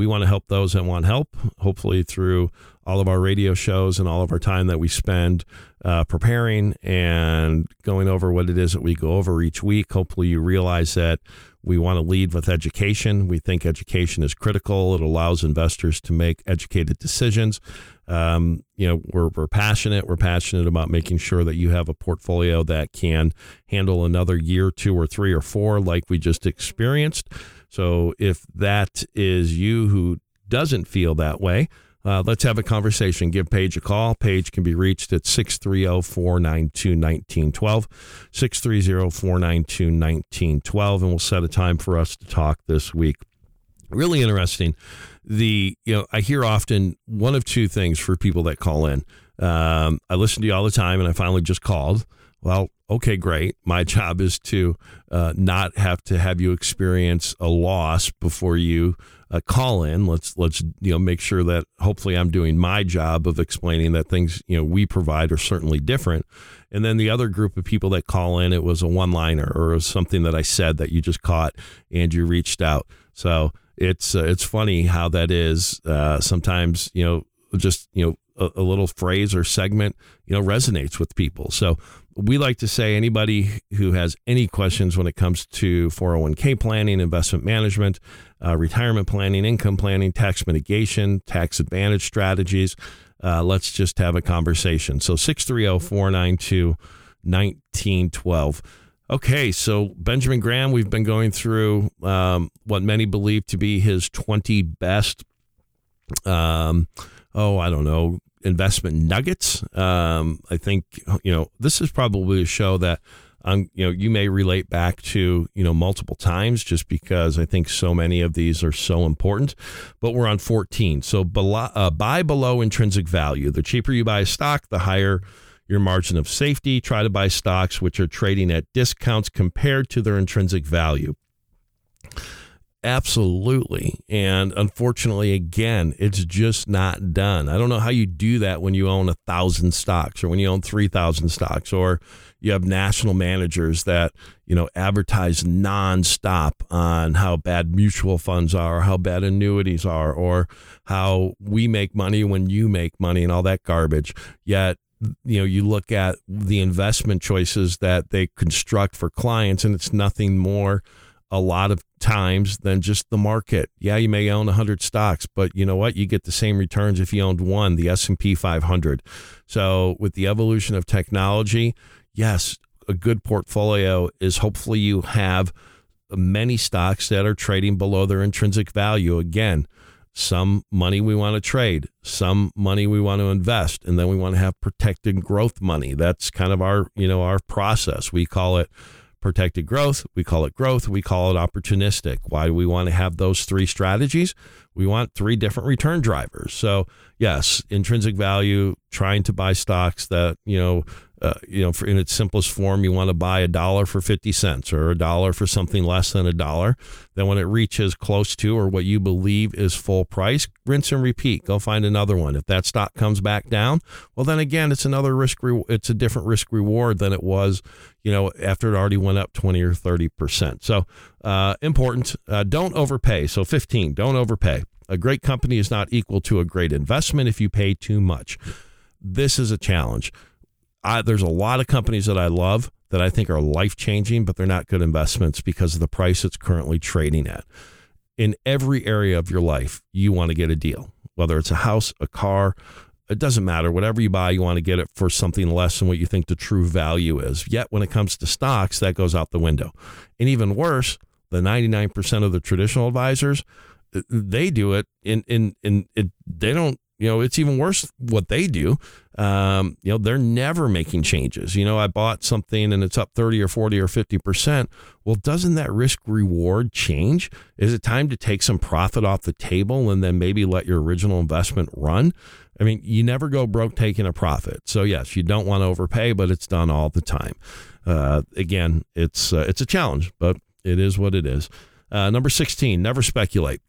We want to help those that want help, hopefully through all of our radio shows and all of our time that we spend uh, preparing and going over what it is that we go over each week. Hopefully, you realize that we want to lead with education. We think education is critical. It allows investors to make educated decisions. Um, you know, we're, we're passionate. We're passionate about making sure that you have a portfolio that can handle another year, two or three or four, like we just experienced. So if that is you who doesn't feel that way, uh, let's have a conversation. Give Paige a call. Paige can be reached at 630 492 1912. 630 492 1912. And we'll set a time for us to talk this week. Really interesting. The, you know, I hear often one of two things for people that call in. Um, I listen to you all the time, and I finally just called. Well, okay, great. My job is to uh, not have to have you experience a loss before you uh, call in. Let's let's you know make sure that hopefully I'm doing my job of explaining that things you know we provide are certainly different. And then the other group of people that call in, it was a one liner or something that I said that you just caught and you reached out. So it's uh, it's funny how that is. Uh, sometimes you know just you know a, a little phrase or segment, you know, resonates with people. So we like to say anybody who has any questions when it comes to 401k planning, investment management, uh, retirement planning, income planning, tax mitigation, tax advantage strategies, uh, let's just have a conversation. So 630 492 1912. Okay, so Benjamin Graham, we've been going through um, what many believe to be his 20 best, um, oh, I don't know, investment nuggets. Um, I think, you know, this is probably a show that. Um, you know, you may relate back to, you know, multiple times just because I think so many of these are so important. But we're on 14. So below, uh, buy below intrinsic value. The cheaper you buy a stock, the higher your margin of safety. Try to buy stocks which are trading at discounts compared to their intrinsic value. Absolutely. And unfortunately, again, it's just not done. I don't know how you do that when you own a thousand stocks or when you own 3,000 stocks or you have national managers that, you know, advertise nonstop on how bad mutual funds are, how bad annuities are, or how we make money when you make money and all that garbage. Yet you know you look at the investment choices that they construct for clients and it's nothing more a lot of times than just the market. Yeah, you may own 100 stocks, but you know what? You get the same returns if you owned one, the S&P 500. So, with the evolution of technology, yes, a good portfolio is hopefully you have many stocks that are trading below their intrinsic value. Again, some money we want to trade, some money we want to invest, and then we want to have protected growth money. That's kind of our, you know, our process. We call it protected growth, we call it growth, we call it opportunistic. Why do we want to have those three strategies? We want three different return drivers. So, yes, intrinsic value, trying to buy stocks that, you know, uh, you know, for, in its simplest form, you want to buy a dollar for 50 cents or a dollar for something less than a dollar. Then, when it reaches close to or what you believe is full price, rinse and repeat. Go find another one. If that stock comes back down, well, then again, it's another risk. Re- it's a different risk reward than it was, you know, after it already went up 20 or 30 percent. So, uh, important. Uh, don't overpay. So, 15. Don't overpay. A great company is not equal to a great investment if you pay too much. This is a challenge I, there's a lot of companies that I love that I think are life changing, but they're not good investments because of the price it's currently trading at. In every area of your life, you want to get a deal, whether it's a house, a car, it doesn't matter. Whatever you buy, you want to get it for something less than what you think the true value is. Yet when it comes to stocks, that goes out the window. And even worse, the 99% of the traditional advisors, they do it in in in it, they don't you know, it's even worse what they do. Um, you know, they're never making changes. You know, I bought something and it's up 30 or 40 or 50%. Well, doesn't that risk reward change? Is it time to take some profit off the table and then maybe let your original investment run? I mean, you never go broke taking a profit. So yes, you don't want to overpay, but it's done all the time. Uh, again, it's uh, it's a challenge, but it is what it is. Uh, number 16, never speculate.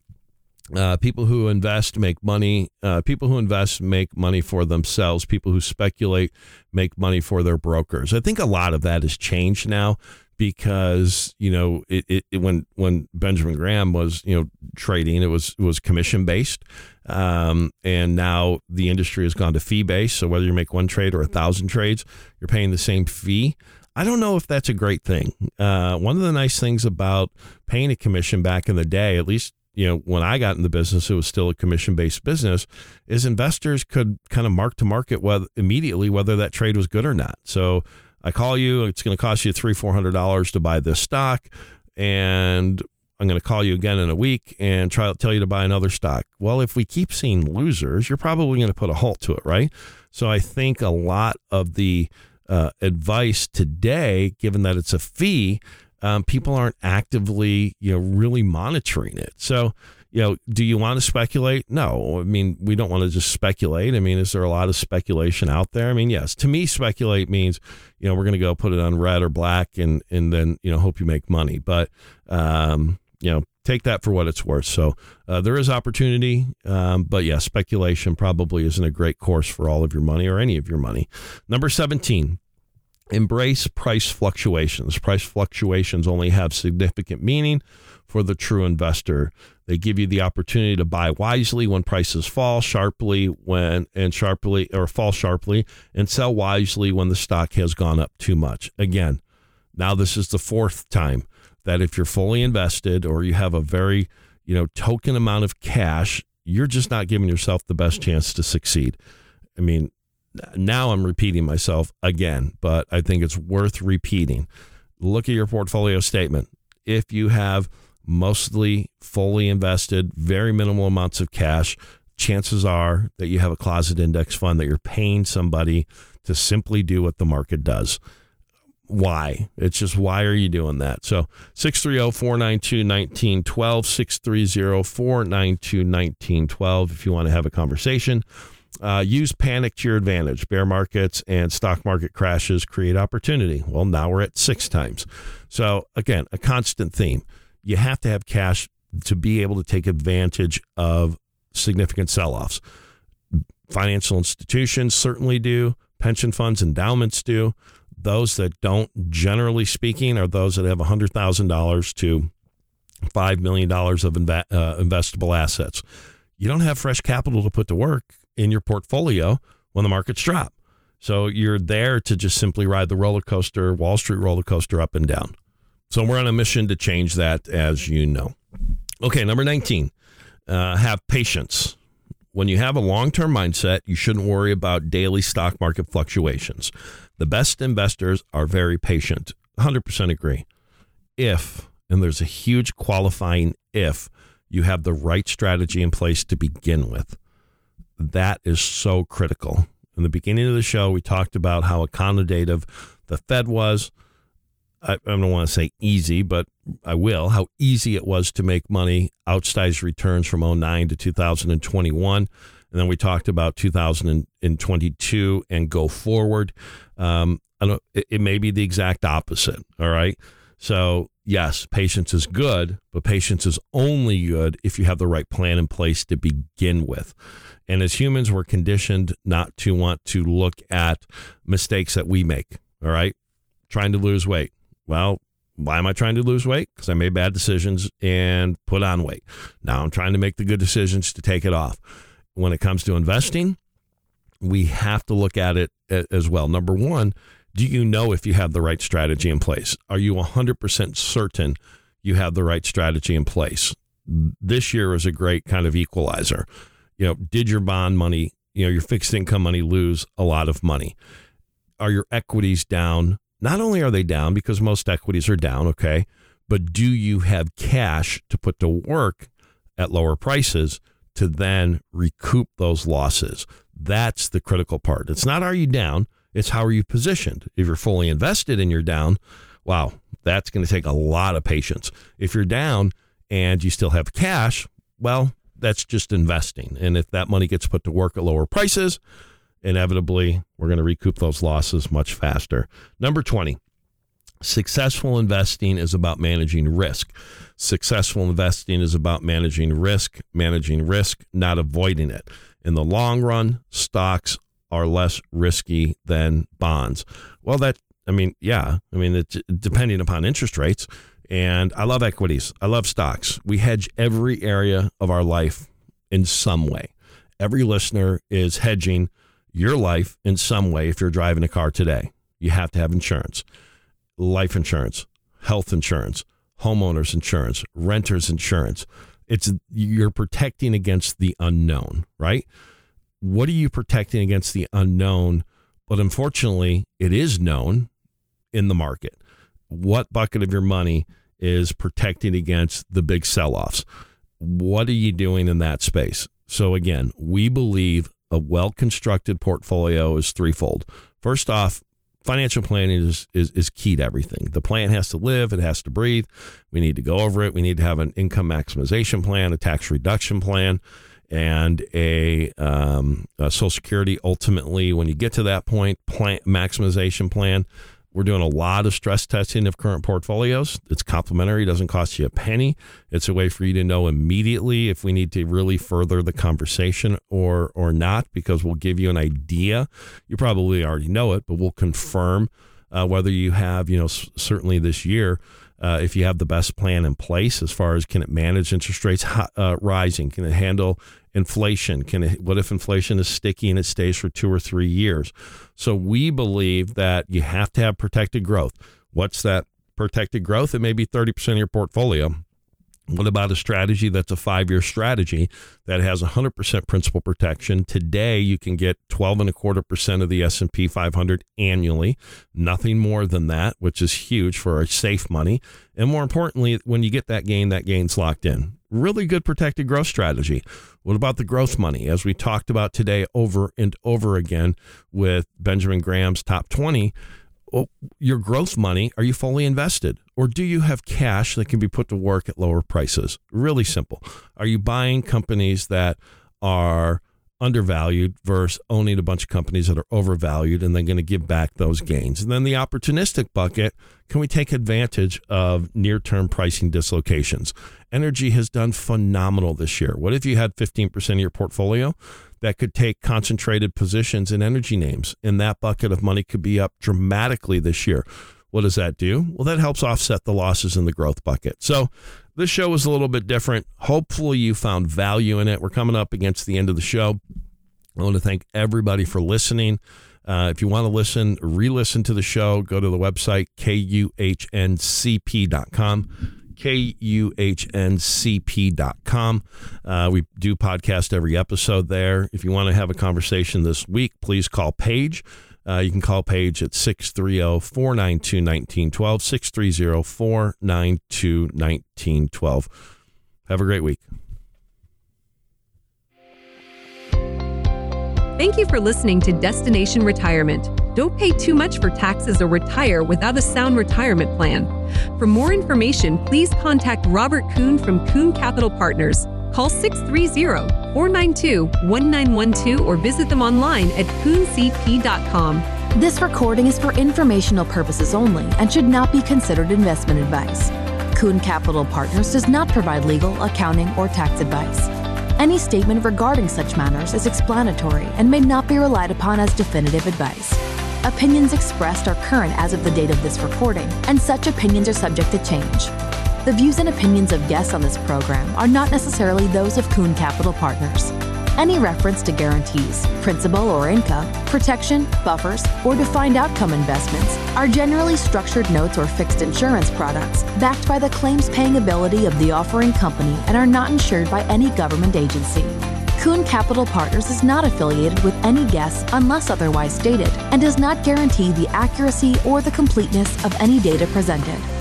Uh, people who invest make money. Uh, people who invest make money for themselves. People who speculate make money for their brokers. I think a lot of that has changed now because you know it, it, it, when when Benjamin Graham was you know trading, it was it was commission based, um, and now the industry has gone to fee based. So whether you make one trade or a thousand trades, you're paying the same fee. I don't know if that's a great thing. Uh, one of the nice things about paying a commission back in the day, at least you know, when I got in the business, it was still a commission based business, is investors could kind of mark to market whether immediately whether that trade was good or not. So I call you, it's going to cost you three, four hundred dollars to buy this stock, and I'm going to call you again in a week and try to tell you to buy another stock. Well, if we keep seeing losers, you're probably going to put a halt to it, right? So I think a lot of the uh, advice today, given that it's a fee, um, people aren't actively, you know, really monitoring it. So, you know, do you want to speculate? No. I mean, we don't want to just speculate. I mean, is there a lot of speculation out there? I mean, yes. To me, speculate means, you know, we're going to go put it on red or black and and then you know hope you make money. But um, you know, take that for what it's worth. So uh, there is opportunity, um, but yeah, speculation probably isn't a great course for all of your money or any of your money. Number seventeen embrace price fluctuations. Price fluctuations only have significant meaning for the true investor. They give you the opportunity to buy wisely when prices fall sharply when and sharply or fall sharply and sell wisely when the stock has gone up too much. Again, now this is the fourth time that if you're fully invested or you have a very, you know, token amount of cash, you're just not giving yourself the best chance to succeed. I mean, now I'm repeating myself again, but I think it's worth repeating. Look at your portfolio statement. If you have mostly fully invested, very minimal amounts of cash, chances are that you have a closet index fund that you're paying somebody to simply do what the market does. Why? It's just why are you doing that? So 630 492 1912, 630 492 1912 if you want to have a conversation. Uh, use panic to your advantage. Bear markets and stock market crashes create opportunity. Well, now we're at six times. So, again, a constant theme. You have to have cash to be able to take advantage of significant sell offs. Financial institutions certainly do, pension funds, endowments do. Those that don't, generally speaking, are those that have $100,000 to $5 million of inv- uh, investable assets. You don't have fresh capital to put to work in your portfolio when the markets drop. So you're there to just simply ride the roller coaster, Wall Street roller coaster up and down. So we're on a mission to change that, as you know. Okay, number 19, uh, have patience. When you have a long term mindset, you shouldn't worry about daily stock market fluctuations. The best investors are very patient. 100% agree. If, and there's a huge qualifying if, you have the right strategy in place to begin with that is so critical. In the beginning of the show, we talked about how accommodative the Fed was. I, I don't want to say easy, but I will. How easy it was to make money, outsized returns from 09 to 2021. And then we talked about 2022 and go forward. Um, I don't, it, it may be the exact opposite. All right. So, yes, patience is good, but patience is only good if you have the right plan in place to begin with. And as humans, we're conditioned not to want to look at mistakes that we make. All right. Trying to lose weight. Well, why am I trying to lose weight? Because I made bad decisions and put on weight. Now I'm trying to make the good decisions to take it off. When it comes to investing, we have to look at it as well. Number one, do you know if you have the right strategy in place? Are you 100% certain you have the right strategy in place? This year is a great kind of equalizer you know, did your bond money, you know, your fixed income money lose a lot of money? Are your equities down? Not only are they down because most equities are down, okay, but do you have cash to put to work at lower prices to then recoup those losses? That's the critical part. It's not are you down, it's how are you positioned. If you're fully invested and you're down, wow, that's going to take a lot of patience. If you're down and you still have cash, well, that's just investing. And if that money gets put to work at lower prices, inevitably we're going to recoup those losses much faster. Number 20. Successful investing is about managing risk. Successful investing is about managing risk, managing risk, not avoiding it. In the long run, stocks are less risky than bonds. Well, that, I mean, yeah, I mean, it's depending upon interest rates. And I love equities. I love stocks. We hedge every area of our life in some way. Every listener is hedging your life in some way if you're driving a car today. You have to have insurance, life insurance, health insurance, homeowners insurance, renters insurance. It's you're protecting against the unknown, right? What are you protecting against the unknown? But unfortunately, it is known in the market. What bucket of your money is protecting against the big sell offs. What are you doing in that space? So, again, we believe a well constructed portfolio is threefold. First off, financial planning is, is, is key to everything. The plan has to live, it has to breathe. We need to go over it. We need to have an income maximization plan, a tax reduction plan, and a, um, a Social Security. Ultimately, when you get to that point, plan, maximization plan. We're doing a lot of stress testing of current portfolios. It's complimentary, doesn't cost you a penny. It's a way for you to know immediately if we need to really further the conversation or or not, because we'll give you an idea. You probably already know it, but we'll confirm uh, whether you have, you know, s- certainly this year. uh, if you have the best plan in place as far as can it manage interest rates uh, rising? Can it handle inflation? Can it, what if inflation is sticky and it stays for two or three years? So we believe that you have to have protected growth. What's that protected growth? It may be 30% of your portfolio. What about a strategy that's a five year strategy that has 100% principal protection? Today, you can get 12 and a quarter percent of the S&P 500 annually, nothing more than that, which is huge for our safe money. And more importantly, when you get that gain, that gain's locked in. Really good protected growth strategy. What about the growth money? As we talked about today over and over again with Benjamin Graham's top 20, well, Oh, your growth money, are you fully invested? Or do you have cash that can be put to work at lower prices? Really simple. Are you buying companies that are undervalued versus owning a bunch of companies that are overvalued and then going to give back those gains? And then the opportunistic bucket can we take advantage of near term pricing dislocations? Energy has done phenomenal this year. What if you had 15% of your portfolio that could take concentrated positions in energy names. And that bucket of money could be up dramatically this year. What does that do? Well, that helps offset the losses in the growth bucket. So this show was a little bit different. Hopefully, you found value in it. We're coming up against the end of the show. I want to thank everybody for listening. Uh, if you want to listen, re listen to the show, go to the website, kuhncp.com kuhncp.com. Uh, we do podcast every episode there. If you want to have a conversation this week, please call Paige. Uh, you can call Paige at 630 492 1912. 630 492 1912. Have a great week. Thank you for listening to Destination Retirement. Don't pay too much for taxes or retire without a sound retirement plan. For more information, please contact Robert Kuhn from Kuhn Capital Partners. Call 630 492 1912 or visit them online at kuhncp.com. This recording is for informational purposes only and should not be considered investment advice. Kuhn Capital Partners does not provide legal, accounting, or tax advice. Any statement regarding such matters is explanatory and may not be relied upon as definitive advice. Opinions expressed are current as of the date of this recording, and such opinions are subject to change. The views and opinions of guests on this program are not necessarily those of Kuhn Capital Partners. Any reference to guarantees, principal or income, protection, buffers, or defined outcome investments are generally structured notes or fixed insurance products backed by the claims paying ability of the offering company and are not insured by any government agency. Kuhn Capital Partners is not affiliated with any guests unless otherwise stated and does not guarantee the accuracy or the completeness of any data presented.